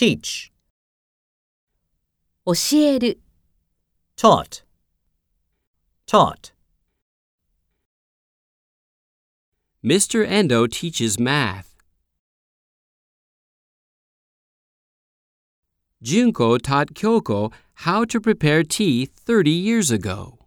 teach, 教える、taught, taught. Mr. Endo teaches math. Junko taught Kyoko how to prepare tea 30 years ago.